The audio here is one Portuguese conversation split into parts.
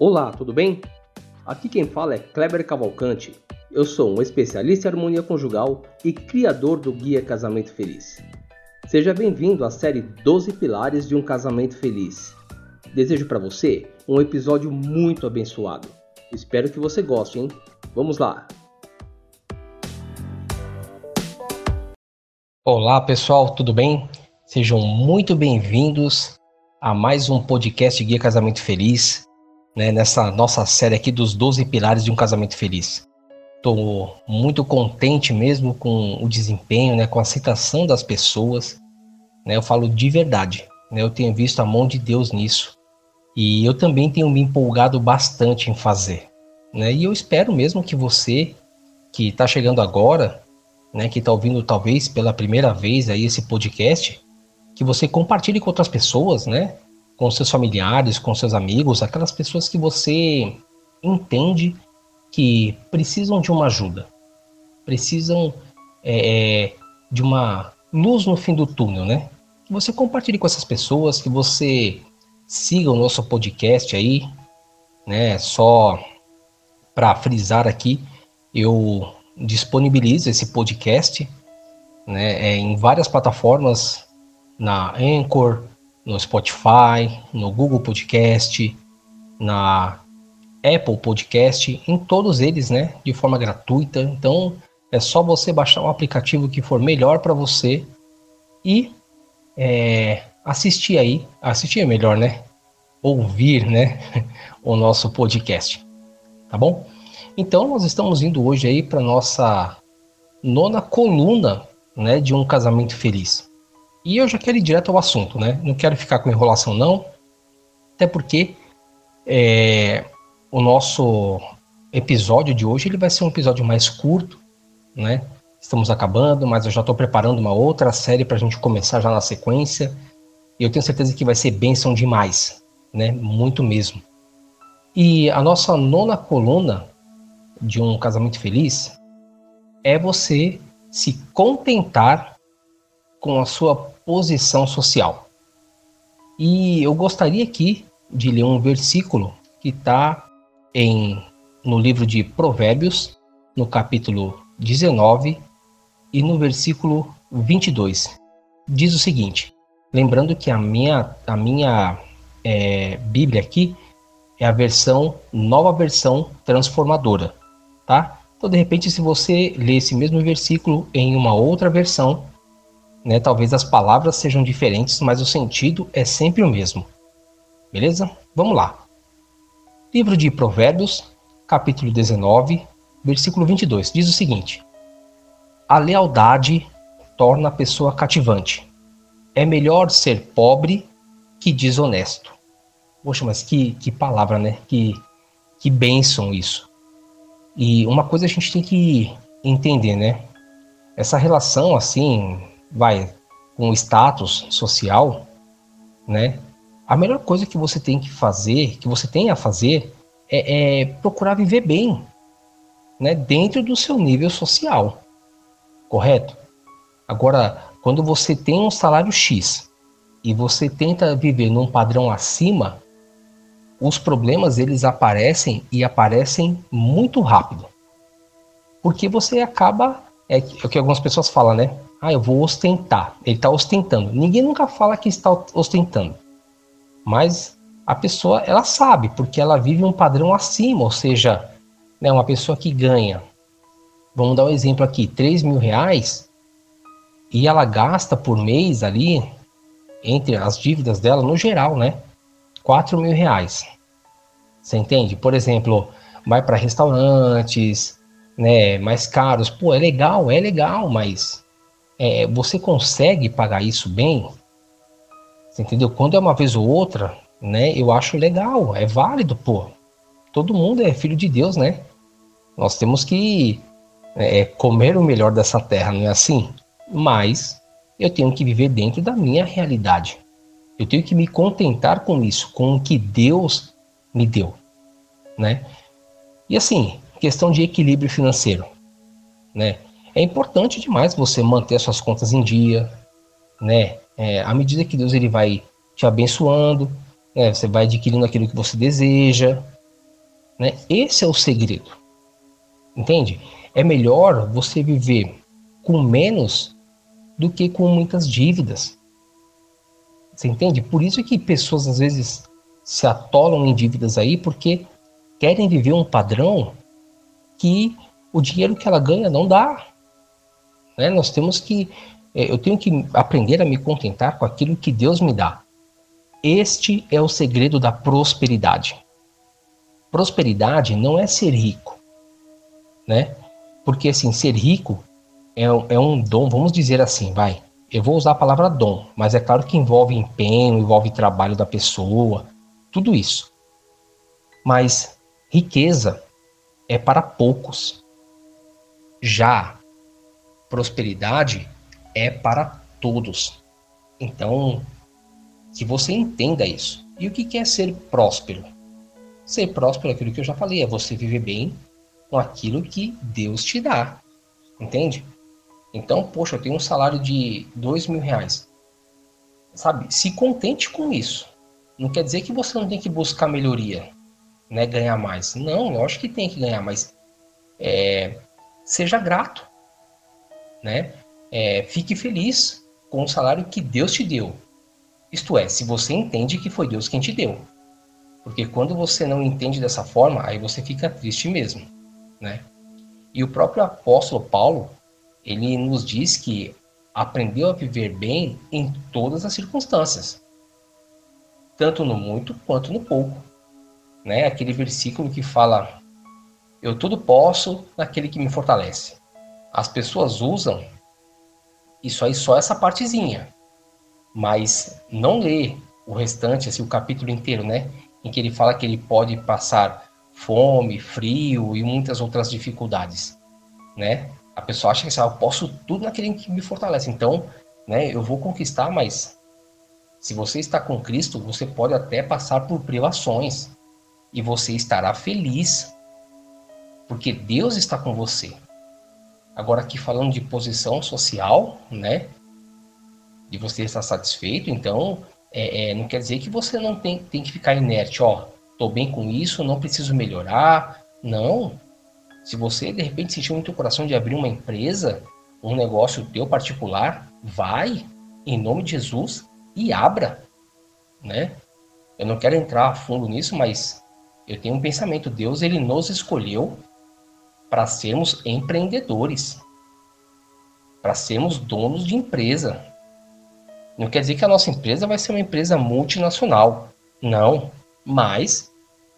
Olá, tudo bem? Aqui quem fala é Kleber Cavalcante. Eu sou um especialista em harmonia conjugal e criador do Guia Casamento Feliz. Seja bem-vindo à série 12 Pilares de um Casamento Feliz. Desejo para você um episódio muito abençoado. Espero que você goste, hein? Vamos lá! Olá pessoal, tudo bem? Sejam muito bem-vindos a mais um podcast Guia Casamento Feliz né, nessa nossa série aqui dos 12 pilares de um casamento feliz. Estou muito contente mesmo com o desempenho, né, com a aceitação das pessoas. Né, eu falo de verdade. Né, eu tenho visto a mão de Deus nisso. E eu também tenho me empolgado bastante em fazer. Né, e eu espero mesmo que você, que está chegando agora, né, que está ouvindo talvez pela primeira vez aí esse podcast, que você compartilhe com outras pessoas, né? Com seus familiares, com seus amigos, aquelas pessoas que você entende que precisam de uma ajuda, precisam é, é, de uma luz no fim do túnel, né? Que você compartilhe com essas pessoas, que você siga o nosso podcast aí, né? Só para frisar aqui, eu disponibilizo esse podcast, né? É, em várias plataformas, na Anchor, no Spotify, no Google Podcast, na Apple Podcast, em todos eles, né, de forma gratuita. Então, é só você baixar um aplicativo que for melhor para você e é, assistir aí, assistir é melhor, né? Ouvir, né, o nosso podcast, tá bom? Então, nós estamos indo hoje aí para nossa nona coluna, né, de um casamento feliz. E eu já quero ir direto ao assunto, né? Não quero ficar com enrolação, não. Até porque é, o nosso episódio de hoje ele vai ser um episódio mais curto, né? Estamos acabando, mas eu já estou preparando uma outra série para a gente começar já na sequência. E eu tenho certeza que vai ser bênção demais, né? Muito mesmo. E a nossa nona coluna de um casamento feliz é você se contentar com a sua posição social. E eu gostaria aqui de ler um versículo que está em no livro de Provérbios, no capítulo 19 e no versículo 22. Diz o seguinte: lembrando que a minha, a minha é, Bíblia aqui é a versão, nova versão transformadora, tá? Então, de repente, se você ler esse mesmo versículo em uma outra versão, né? Talvez as palavras sejam diferentes, mas o sentido é sempre o mesmo. Beleza? Vamos lá. Livro de Provérbios, capítulo 19, versículo 22, diz o seguinte: A lealdade torna a pessoa cativante. É melhor ser pobre que desonesto. Poxa, mas que, que palavra, né? Que, que bênção isso. E uma coisa a gente tem que entender, né? Essa relação, assim, vai com status social, né? A melhor coisa que você tem que fazer, que você tem a fazer, é, é procurar viver bem, né? Dentro do seu nível social, correto? Agora, quando você tem um salário X e você tenta viver num padrão acima, os problemas eles aparecem e aparecem muito rápido. Porque você acaba, é, é o que algumas pessoas falam, né? Ah, eu vou ostentar. Ele está ostentando. Ninguém nunca fala que está ostentando. Mas a pessoa, ela sabe, porque ela vive um padrão acima, ou seja, né, uma pessoa que ganha, vamos dar um exemplo aqui, 3 mil reais, e ela gasta por mês ali, entre as dívidas dela, no geral, né, 4 mil reais. Você entende? Por exemplo, vai para restaurantes, né, mais caros. Pô, é legal, é legal, mas é, você consegue pagar isso bem, você entendeu? Quando é uma vez ou outra, né? Eu acho legal, é válido, pô. Todo mundo é filho de Deus, né? Nós temos que é, comer o melhor dessa terra, não é assim? Mas eu tenho que viver dentro da minha realidade. Eu tenho que me contentar com isso, com o que Deus me deu, né? E assim, questão de equilíbrio financeiro, né? É importante demais você manter suas contas em dia, né? É, à medida que Deus ele vai te abençoando, né? você vai adquirindo aquilo que você deseja, Né? Esse é o segredo. Entende? É melhor você viver com menos do que com muitas dívidas. Você entende? Por isso que pessoas às vezes se atolam em dívidas aí porque querem viver um padrão que o dinheiro que ela ganha não dá. Né? Nós temos que, é, eu tenho que aprender a me contentar com aquilo que Deus me dá. Este é o segredo da prosperidade. Prosperidade não é ser rico, né? Porque assim, ser rico é, é um dom, vamos dizer assim, vai. Eu vou usar a palavra dom, mas é claro que envolve empenho, envolve trabalho da pessoa, tudo isso. Mas riqueza é para poucos. Já prosperidade é para todos. Então, que você entenda isso. E o que é ser próspero? Ser próspero é aquilo que eu já falei, é você viver bem com aquilo que Deus te dá. Entende? Então, poxa, eu tenho um salário de dois mil reais. Sabe? Se contente com isso. Não quer dizer que você não tem que buscar melhoria, né? Ganhar mais. Não, acho que tem que ganhar, mas é, seja grato, né? É, fique feliz com o salário que Deus te deu. Isto é, se você entende que foi Deus quem te deu. Porque quando você não entende dessa forma, aí você fica triste mesmo, né? E o próprio apóstolo Paulo, ele nos diz que aprendeu a viver bem em todas as circunstâncias, tanto no muito quanto no pouco. Né? Aquele versículo que fala: Eu tudo posso naquele que me fortalece. As pessoas usam isso aí só essa partezinha, mas não lê o restante, assim, o capítulo inteiro, né? Em que ele fala que ele pode passar fome, frio e muitas outras dificuldades, né? A pessoa acha que assim, ah, eu posso tudo naquele que me fortalece. Então, né, eu vou conquistar, mas se você está com Cristo, você pode até passar por privações e você estará feliz, porque Deus está com você. Agora aqui falando de posição social, né? De você estar satisfeito, então é, é, não quer dizer que você não tem, tem que ficar inerte, ó, tô bem com isso, não preciso melhorar. Não. Se você de repente sentiu no teu coração de abrir uma empresa, um negócio teu particular, vai em nome de Jesus e abra, né? Eu não quero entrar a fundo nisso, mas eu tenho um pensamento, Deus ele nos escolheu para sermos empreendedores, para sermos donos de empresa. Não quer dizer que a nossa empresa vai ser uma empresa multinacional. Não. Mas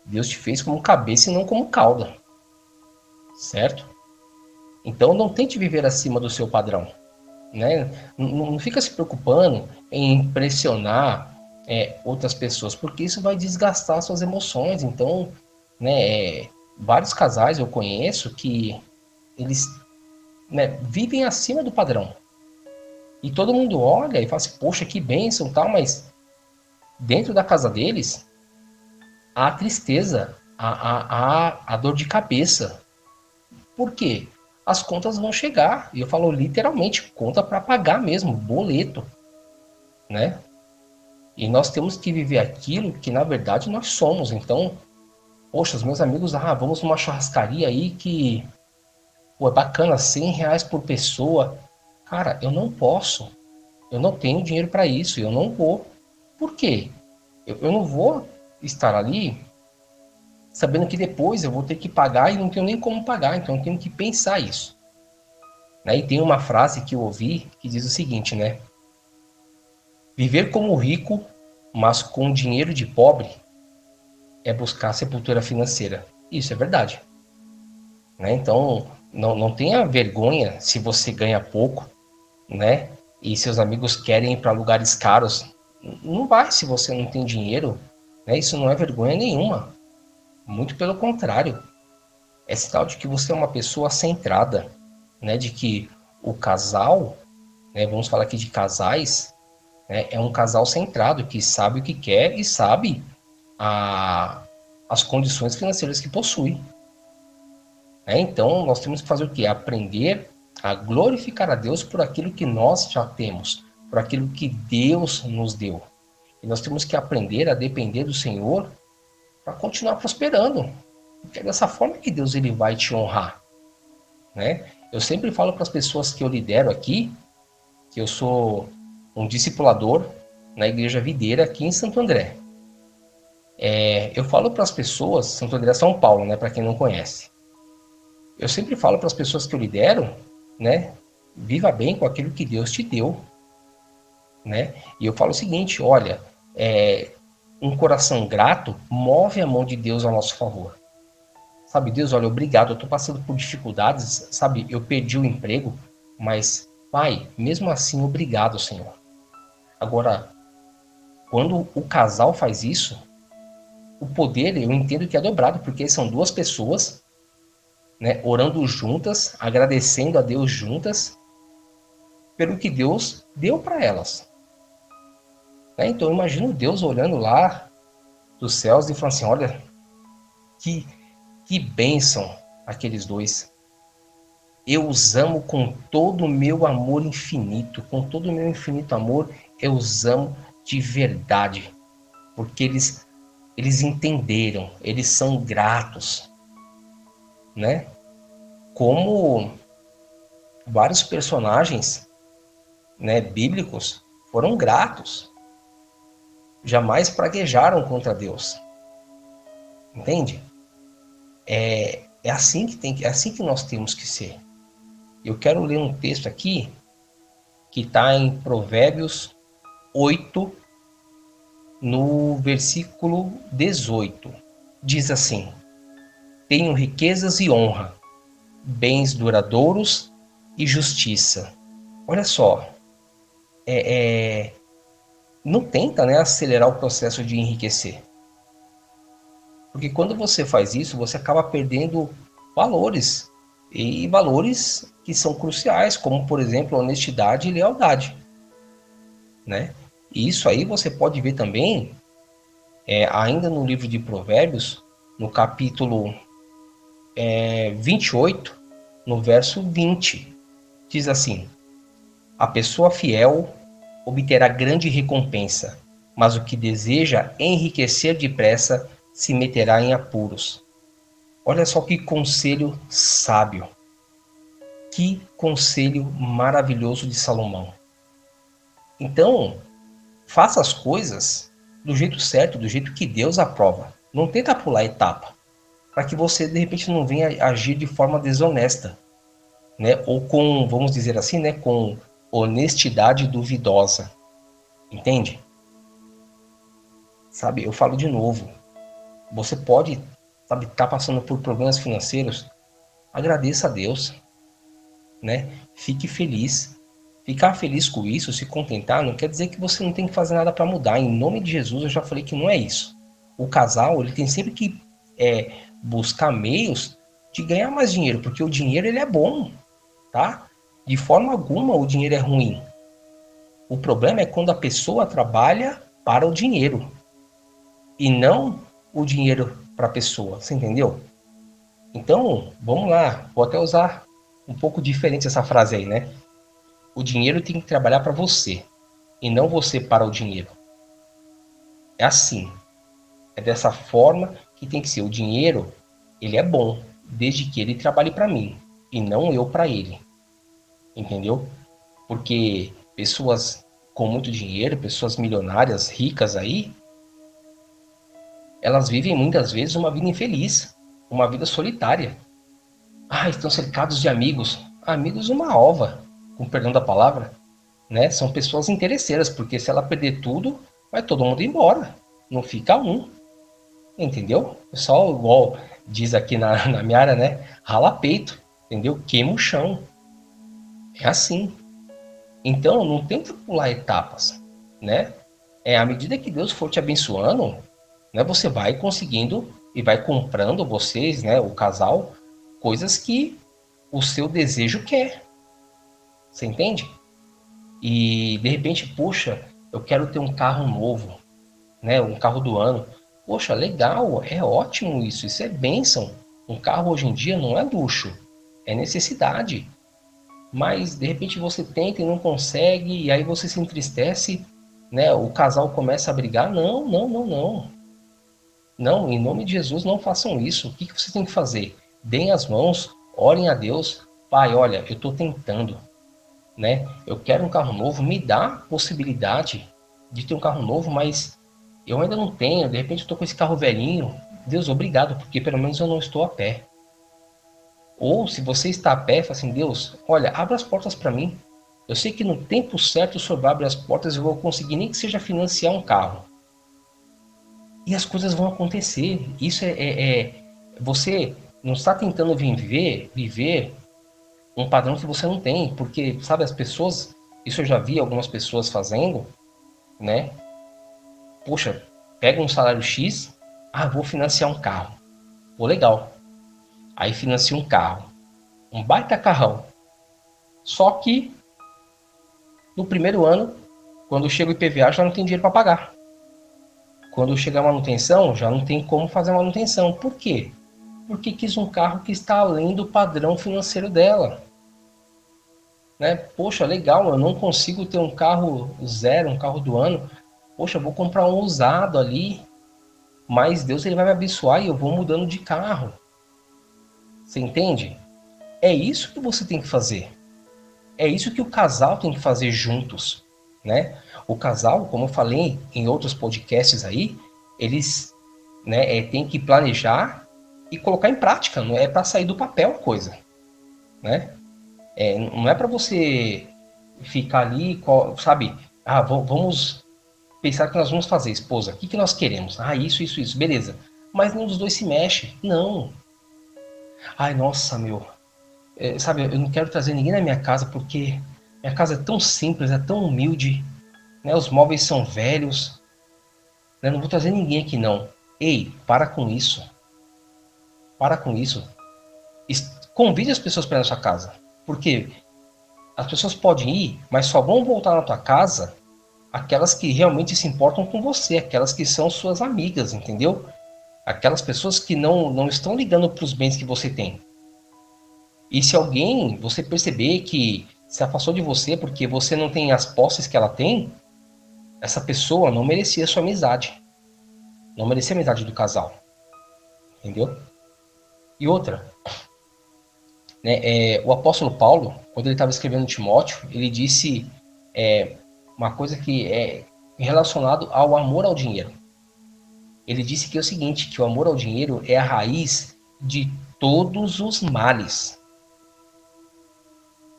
Deus te fez como cabeça e não como cauda. Certo? Então não tente viver acima do seu padrão. Né? Não, não fica se preocupando em impressionar é, outras pessoas, porque isso vai desgastar suas emoções. Então, né, é, vários casais eu conheço que eles né, vivem acima do padrão. E todo mundo olha e fala assim, poxa, que bênção tal, mas dentro da casa deles, há tristeza, há, há, a dor de cabeça. Por quê? As contas vão chegar. E eu falo literalmente, conta para pagar mesmo, boleto. Né? E nós temos que viver aquilo que na verdade nós somos. Então, Poxa, os meus amigos, ah, vamos numa churrascaria aí que pô, é bacana, 100 reais por pessoa. Cara, eu não posso. Eu não tenho dinheiro para isso, eu não vou. Por quê? Eu, eu não vou estar ali sabendo que depois eu vou ter que pagar e não tenho nem como pagar, então eu tenho que pensar isso. Né? E tem uma frase que eu ouvi que diz o seguinte, né? Viver como rico, mas com dinheiro de pobre, é buscar sepultura financeira. Isso é verdade. Né? Então, não, não tenha vergonha se você ganha pouco, né? E seus amigos querem ir para lugares caros. Não vai se você não tem dinheiro. Né? Isso não é vergonha nenhuma. Muito pelo contrário. É sinal de que você é uma pessoa centrada, né? De que o casal, né? vamos falar aqui de casais, né? é um casal centrado que sabe o que quer e sabe a, as condições financeiras que possui. É, então, nós temos que fazer o quê? Aprender a glorificar a Deus por aquilo que nós já temos, por aquilo que Deus nos deu. E nós temos que aprender a depender do Senhor para continuar prosperando. Porque é dessa forma que Deus ele vai te honrar, né? Eu sempre falo para as pessoas que eu lidero aqui que eu sou um discipulador na Igreja Videira aqui em Santo André. É, eu falo para as pessoas, Santo André São Paulo, né, para quem não conhece. Eu sempre falo para as pessoas que eu lidero, né, viva bem com aquilo que Deus te deu, né? E eu falo o seguinte, olha, é, um coração grato move a mão de Deus a nosso favor. Sabe, Deus, olha, obrigado, eu estou passando por dificuldades, sabe, eu perdi o emprego, mas, pai, mesmo assim, obrigado, Senhor. Agora, quando o casal faz isso, o poder, eu entendo que é dobrado, porque são duas pessoas, né, orando juntas, agradecendo a Deus juntas, pelo que Deus deu para elas. Né? Então, imagino Deus olhando lá dos céus e falando assim: olha, que que bênção aqueles dois. Eu os amo com todo o meu amor infinito, com todo o meu infinito amor, eu os amo de verdade, porque eles eles entenderam, eles são gratos, né? Como vários personagens, né, bíblicos foram gratos. Jamais praguejaram contra Deus. Entende? É, é assim que tem, é assim que nós temos que ser. Eu quero ler um texto aqui que está em Provérbios 8, no versículo 18. Diz assim: Tenho riquezas e honra, bens duradouros e justiça. Olha só, é, é, não tenta né, acelerar o processo de enriquecer. Porque quando você faz isso, você acaba perdendo valores. E valores que são cruciais, como por exemplo honestidade e lealdade. Né? E isso aí você pode ver também, é, ainda no livro de Provérbios, no capítulo é, 28, no verso 20. Diz assim: A pessoa fiel obterá grande recompensa, mas o que deseja enriquecer depressa se meterá em apuros. Olha só que conselho sábio. Que conselho maravilhoso de Salomão. Então, faça as coisas do jeito certo, do jeito que Deus aprova. Não tenta pular etapa, para que você de repente não venha agir de forma desonesta, né? Ou com, vamos dizer assim, né, com honestidade duvidosa. Entende? Sabe, eu falo de novo. Você pode, sabe, estar tá passando por problemas financeiros, agradeça a Deus, né? Fique feliz. Ficar feliz com isso, se contentar, não quer dizer que você não tem que fazer nada para mudar. Em nome de Jesus, eu já falei que não é isso. O casal, ele tem sempre que é, buscar meios de ganhar mais dinheiro, porque o dinheiro ele é bom, tá? De forma alguma o dinheiro é ruim. O problema é quando a pessoa trabalha para o dinheiro e não o dinheiro para a pessoa. Você entendeu? Então, vamos lá. Vou até usar um pouco diferente essa frase aí, né? O dinheiro tem que trabalhar para você e não você para o dinheiro. É assim. É dessa forma que tem que ser. O dinheiro, ele é bom, desde que ele trabalhe para mim e não eu para ele entendeu? Porque pessoas com muito dinheiro, pessoas milionárias, ricas aí, elas vivem muitas vezes uma vida infeliz, uma vida solitária. Ah, estão cercados de amigos. Amigos uma ova, com perdão da palavra, né? São pessoas interesseiras, porque se ela perder tudo, vai todo mundo embora. Não fica um. Entendeu? Só igual diz aqui na, na minha área, né? Rala peito, entendeu? Queima o chão. É assim. Então, não tenta pular etapas, né? É à medida que Deus for te abençoando, né, você vai conseguindo e vai comprando vocês, né, o casal, coisas que o seu desejo quer. Você entende? E de repente, puxa, eu quero ter um carro novo, né, um carro do ano. Poxa, legal, é ótimo isso, isso é bênção. Um carro hoje em dia não é luxo, é necessidade mas de repente você tenta e não consegue, e aí você se entristece, né? O casal começa a brigar. Não, não, não, não. Não, em nome de Jesus, não façam isso. O que, que você tem que fazer? Deem as mãos, orem a Deus. Pai, olha, eu estou tentando, né? Eu quero um carro novo, me dá possibilidade de ter um carro novo, mas eu ainda não tenho. De repente, eu estou com esse carro velhinho. Deus, obrigado, porque pelo menos eu não estou a pé. Ou se você está a pé, fala assim: Deus, olha, abra as portas para mim. Eu sei que no tempo certo o Senhor vai abrir as portas e eu vou conseguir, nem que seja financiar um carro. E as coisas vão acontecer. Isso é, é, é você não está tentando viver, viver um padrão que você não tem, porque sabe as pessoas, isso eu já vi algumas pessoas fazendo, né? Poxa, pega um salário X, ah, vou financiar um carro. Pô, legal. Aí financia um carro, um baita carrão. Só que no primeiro ano, quando chega o IPVA, já não tem dinheiro para pagar. Quando chega a manutenção, já não tem como fazer a manutenção. Por quê? Porque quis um carro que está além do padrão financeiro dela. Né? Poxa, legal, eu não consigo ter um carro zero, um carro do ano. Poxa, vou comprar um usado ali. Mas Deus ele vai me abençoar e eu vou mudando de carro. Você entende? É isso que você tem que fazer. É isso que o casal tem que fazer juntos, né? O casal, como eu falei em outros podcasts aí, eles né, é, tem que planejar e colocar em prática, não é para sair do papel coisa, né? É, não é para você ficar ali, sabe? Ah, vamos pensar que nós vamos fazer, esposa. O que, que nós queremos? Ah, isso, isso, isso, beleza. Mas nenhum dos dois se mexe. Não. Ai, nossa, meu é, sabe, eu não quero trazer ninguém na minha casa porque minha casa é tão simples, é tão humilde, né? Os móveis são velhos, né? Não vou trazer ninguém aqui não. Ei, para com isso. Para com isso. Convide as pessoas para na sua casa, porque as pessoas podem ir, mas só vão voltar na tua casa aquelas que realmente se importam com você, aquelas que são suas amigas, entendeu? Aquelas pessoas que não, não estão ligando para os bens que você tem. E se alguém, você perceber que se afastou de você porque você não tem as posses que ela tem, essa pessoa não merecia sua amizade. Não merecia a amizade do casal. Entendeu? E outra, né, é, o apóstolo Paulo, quando ele estava escrevendo Timóteo, ele disse é, uma coisa que é relacionado ao amor ao dinheiro. Ele disse que é o seguinte, que o amor ao dinheiro é a raiz de todos os males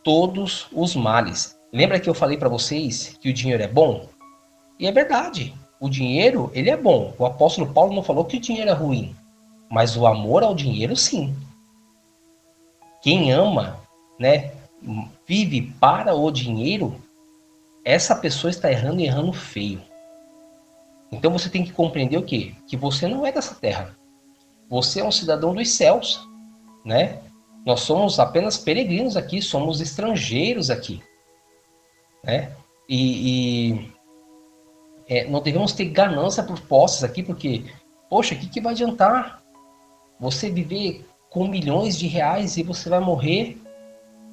todos os males. Lembra que eu falei para vocês que o dinheiro é bom? E é verdade. O dinheiro, ele é bom. O apóstolo Paulo não falou que o dinheiro é ruim, mas o amor ao dinheiro sim. Quem ama, né, vive para o dinheiro, essa pessoa está errando e errando feio. Então você tem que compreender o quê? Que você não é dessa terra. Você é um cidadão dos céus, né? Nós somos apenas peregrinos aqui, somos estrangeiros aqui. Né? E, e é, não devemos ter ganância por posses aqui, porque, poxa, o que, que vai adiantar você viver com milhões de reais e você vai morrer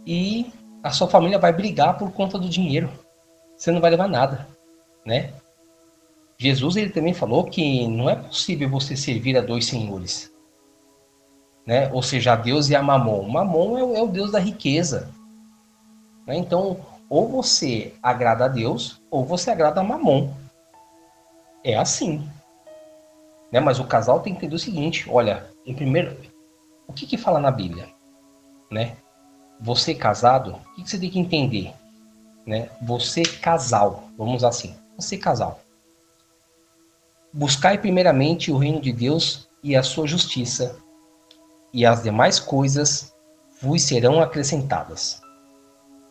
e a sua família vai brigar por conta do dinheiro. Você não vai levar nada, né? Jesus ele também falou que não é possível você servir a dois senhores né? Ou seja, a Deus e a Mamon. Mamon é o, é o Deus da riqueza. Né? Então, ou você agrada a Deus, ou você agrada a Mamon. É assim. Né? Mas o casal tem que entender o seguinte: olha, em primeiro, o que, que fala na Bíblia? Né? Você casado, o que, que você tem que entender? Né? Você casal, vamos assim, você casal. Buscai primeiramente o reino de Deus e a sua justiça, e as demais coisas vos serão acrescentadas.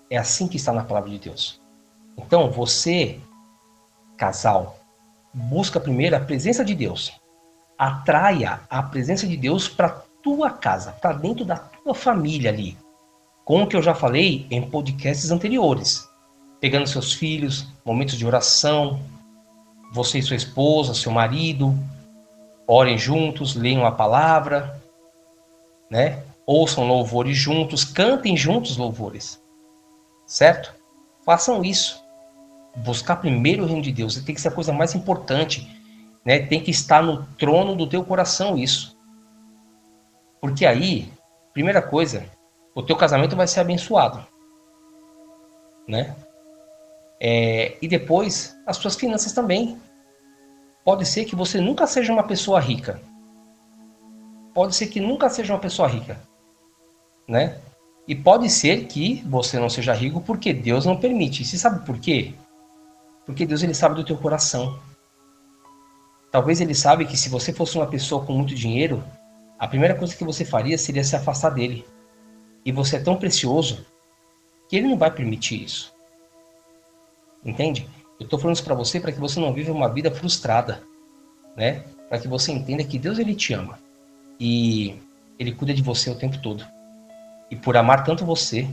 É assim que está na palavra de Deus. Então, você, casal, busca primeiro a presença de Deus. Atraia a presença de Deus para tua casa, para dentro da tua família ali. Como que eu já falei em podcasts anteriores. Pegando seus filhos, momentos de oração, você e sua esposa, seu marido, orem juntos, leiam a palavra, né? Ouçam louvores juntos, cantem juntos louvores. Certo? Façam isso. Buscar primeiro o reino de Deus tem que ser a coisa mais importante. Né? Tem que estar no trono do teu coração isso. Porque aí, primeira coisa, o teu casamento vai ser abençoado, né? É, e depois, as suas finanças também. Pode ser que você nunca seja uma pessoa rica. Pode ser que nunca seja uma pessoa rica, né? E pode ser que você não seja rico porque Deus não permite. E você sabe por quê? Porque Deus ele sabe do teu coração. Talvez ele sabe que se você fosse uma pessoa com muito dinheiro, a primeira coisa que você faria seria se afastar dele. E você é tão precioso que ele não vai permitir isso. Entende? Eu estou falando isso para você para que você não viva uma vida frustrada, né? Para que você entenda que Deus ele te ama e ele cuida de você o tempo todo. E por amar tanto você,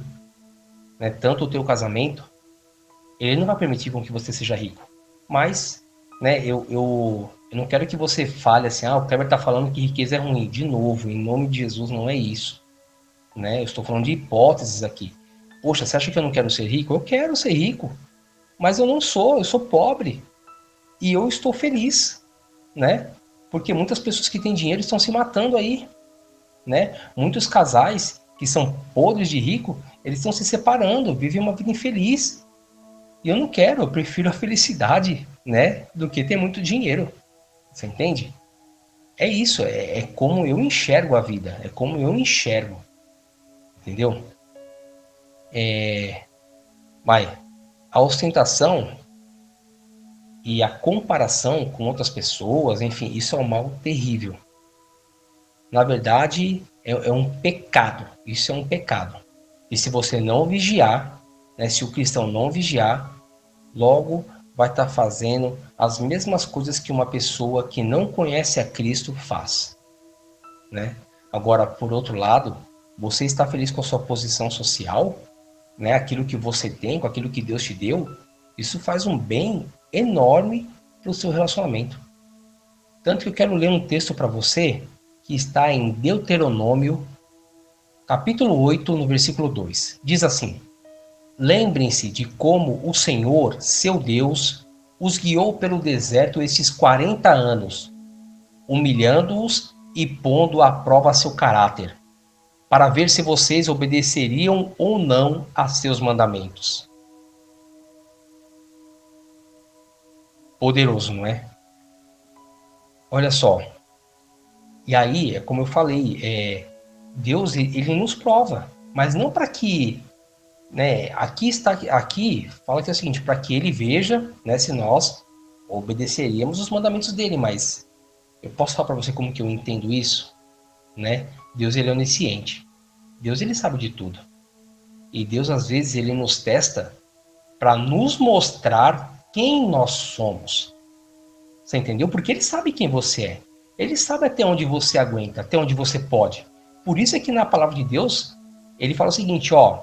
né, tanto o teu casamento, ele não vai permitir com que você seja rico. Mas, né, eu, eu, eu não quero que você fale assim, ah, o Kleber está falando que riqueza é ruim. De novo, em nome de Jesus, não é isso. Né? Eu estou falando de hipóteses aqui. Poxa, você acha que eu não quero ser rico? Eu quero ser rico. Mas eu não sou, eu sou pobre. E eu estou feliz, né? Porque muitas pessoas que têm dinheiro estão se matando aí, né? Muitos casais que são podres de rico, eles estão se separando, vivem uma vida infeliz. E eu não quero, eu prefiro a felicidade, né, do que ter muito dinheiro. Você entende? É isso, é, é como eu enxergo a vida, é como eu enxergo. Entendeu? É... Vai, a ostentação e a comparação com outras pessoas, enfim, isso é um mal terrível. Na verdade, é, é um pecado. Isso é um pecado. E se você não vigiar, né, se o cristão não vigiar, logo vai estar tá fazendo as mesmas coisas que uma pessoa que não conhece a Cristo faz. Né? Agora, por outro lado, você está feliz com a sua posição social? né, aquilo que você tem, com aquilo que Deus te deu, isso faz um bem enorme para o seu relacionamento. Tanto que eu quero ler um texto para você que está em Deuteronômio, capítulo 8, no versículo 2. Diz assim: Lembrem-se de como o Senhor, seu Deus, os guiou pelo deserto estes 40 anos, humilhando-os e pondo à prova seu caráter para ver se vocês obedeceriam ou não a seus mandamentos. Poderoso, não é? Olha só. E aí, é como eu falei, é, Deus ele nos prova, mas não para que, né? Aqui está, aqui fala que é o seguinte, para que ele veja, né, se nós obedeceríamos os mandamentos dele, mas eu posso falar para você como que eu entendo isso, né? Deus ele é onisciente. Deus ele sabe de tudo. E Deus às vezes ele nos testa para nos mostrar quem nós somos. Você entendeu? Porque ele sabe quem você é. Ele sabe até onde você aguenta, até onde você pode. Por isso é que na palavra de Deus, ele fala o seguinte, ó,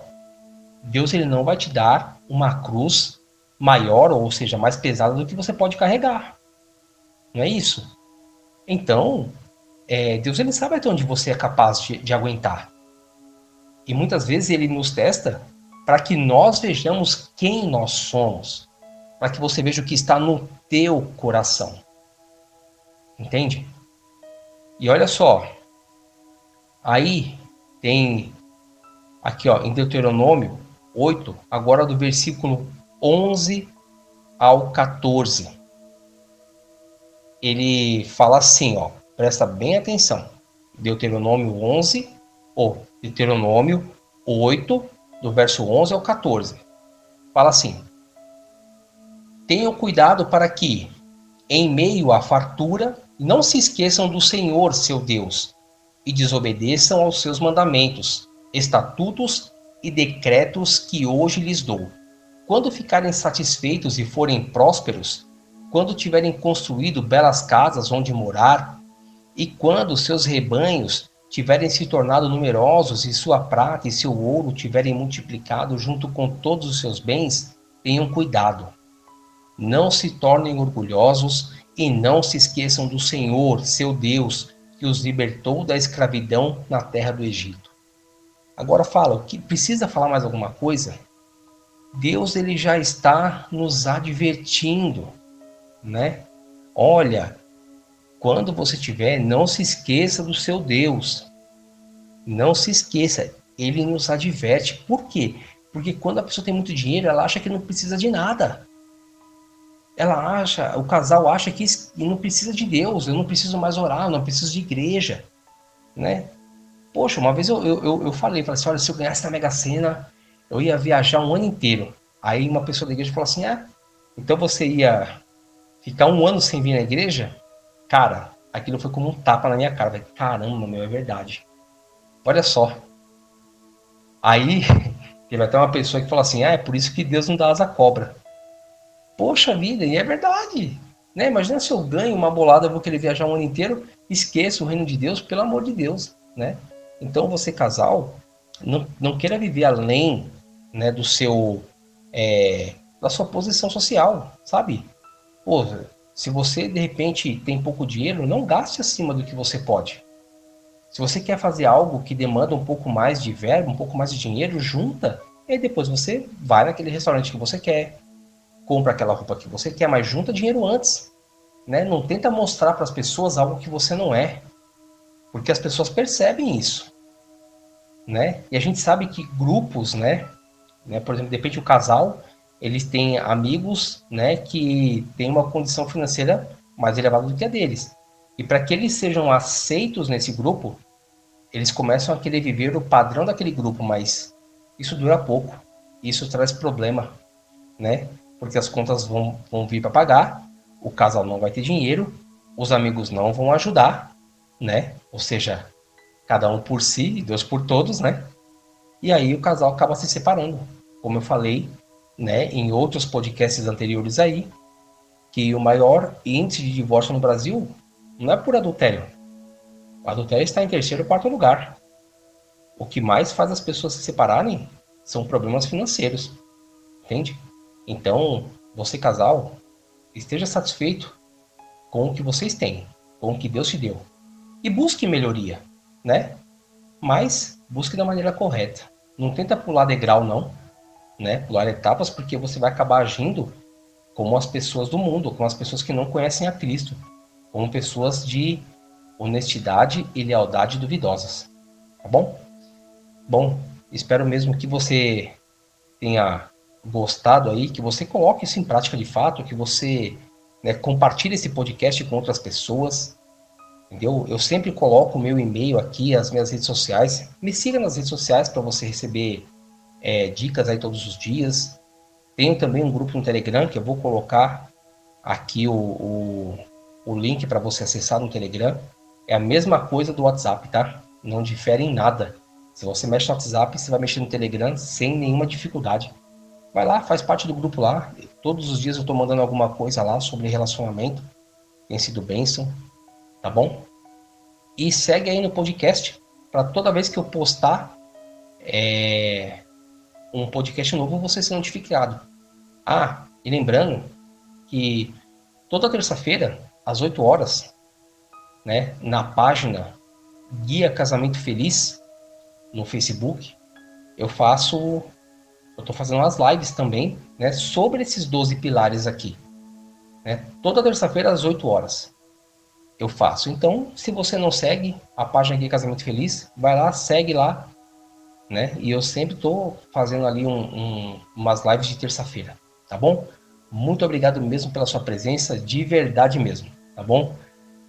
Deus ele não vai te dar uma cruz maior, ou seja, mais pesada do que você pode carregar. Não é isso? Então, é, Deus ele sabe até onde você é capaz de, de aguentar. E muitas vezes ele nos testa para que nós vejamos quem nós somos, para que você veja o que está no teu coração. Entende? E olha só, aí tem aqui ó, em Deuteronômio 8, agora do versículo 11 ao 14. Ele fala assim, ó, Presta bem atenção. Deuteronômio 11, ou Deuteronômio 8, do verso 11 ao 14. Fala assim: Tenham cuidado para que, em meio à fartura, não se esqueçam do Senhor, seu Deus, e desobedeçam aos seus mandamentos, estatutos e decretos que hoje lhes dou. Quando ficarem satisfeitos e forem prósperos, quando tiverem construído belas casas onde morar, e quando seus rebanhos tiverem se tornado numerosos e sua prata e seu ouro tiverem multiplicado junto com todos os seus bens, tenham cuidado. Não se tornem orgulhosos e não se esqueçam do Senhor, seu Deus, que os libertou da escravidão na terra do Egito. Agora fala, que precisa falar mais alguma coisa? Deus ele já está nos advertindo, né? Olha, quando você tiver, não se esqueça do seu Deus. Não se esqueça, ele nos adverte. Por quê? Porque quando a pessoa tem muito dinheiro, ela acha que não precisa de nada. Ela acha, o casal acha que não precisa de Deus, eu não preciso mais orar, eu não preciso de igreja, né? Poxa, uma vez eu, eu, eu falei, falei assim, olha, se eu ganhasse na Mega Sena, eu ia viajar um ano inteiro. Aí uma pessoa da igreja falou assim, ah, então você ia ficar um ano sem vir na igreja? Cara, aquilo foi como um tapa na minha cara. Falei, Caramba, meu, é verdade. Olha só. Aí teve até uma pessoa que falou assim, ah, é por isso que Deus não dá asa cobra. Poxa vida, e é verdade. Né? Imagina se eu ganho uma bolada, eu vou querer viajar um ano inteiro, esqueço o reino de Deus, pelo amor de Deus, né? Então você casal, não, não queira viver além né, do seu é, da sua posição social, sabe? Pô, se você de repente tem pouco dinheiro, não gaste acima do que você pode. Se você quer fazer algo que demanda um pouco mais de verbo, um pouco mais de dinheiro, junta. E depois você vai naquele restaurante que você quer, compra aquela roupa que você quer, mas junta dinheiro antes. Né? Não tenta mostrar para as pessoas algo que você não é. Porque as pessoas percebem isso. Né? E a gente sabe que grupos, né? né? Por exemplo, de repente o casal, eles têm amigos, né, que têm uma condição financeira mais elevada do que a deles. E para que eles sejam aceitos nesse grupo, eles começam a querer viver o padrão daquele grupo, mas isso dura pouco. Isso traz problema, né? Porque as contas vão, vão vir para pagar, o casal não vai ter dinheiro, os amigos não vão ajudar, né? Ou seja, cada um por si, Deus por todos, né? E aí o casal acaba se separando. Como eu falei, né, em outros podcasts anteriores aí, que o maior índice de divórcio no Brasil não é por adultério. O adultério está em terceiro ou quarto lugar. O que mais faz as pessoas se separarem são problemas financeiros. Entende? Então, você casal, esteja satisfeito com o que vocês têm, com o que Deus te deu. E busque melhoria, né? Mas busque da maneira correta. Não tenta pular degrau, não. Né? Pular etapas, porque você vai acabar agindo como as pessoas do mundo, como as pessoas que não conhecem a Cristo como pessoas de honestidade e lealdade duvidosas. Tá bom? Bom, espero mesmo que você tenha gostado aí, que você coloque isso em prática de fato, que você né, compartilhe esse podcast com outras pessoas. Entendeu? Eu sempre coloco o meu e-mail aqui, as minhas redes sociais. Me siga nas redes sociais para você receber é, dicas aí todos os dias. Tenho também um grupo no Telegram que eu vou colocar aqui o, o o link para você acessar no Telegram é a mesma coisa do WhatsApp, tá? Não difere em nada. Se você mexe no WhatsApp, você vai mexer no Telegram sem nenhuma dificuldade. Vai lá, faz parte do grupo lá. Todos os dias eu estou mandando alguma coisa lá sobre relacionamento. Tem sido bênção, tá bom? E segue aí no podcast para toda vez que eu postar é, um podcast novo você ser notificado. Ah, e lembrando que toda terça-feira às 8 horas, né, na página Guia Casamento Feliz no Facebook, eu faço eu estou fazendo umas lives também, né, sobre esses 12 pilares aqui. Né? Toda terça-feira às 8 horas eu faço. Então, se você não segue a página Guia Casamento Feliz, vai lá, segue lá, né? E eu sempre estou fazendo ali um, um, umas lives de terça-feira, tá bom? Muito obrigado mesmo pela sua presença, de verdade mesmo, tá bom?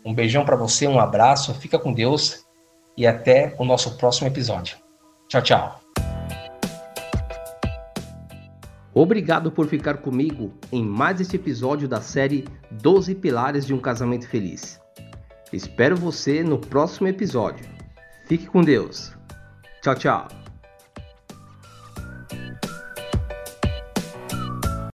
Um beijão para você, um abraço, fica com Deus e até o nosso próximo episódio. Tchau, tchau. Obrigado por ficar comigo em mais este episódio da série 12 Pilares de um Casamento Feliz. Espero você no próximo episódio. Fique com Deus. Tchau, tchau.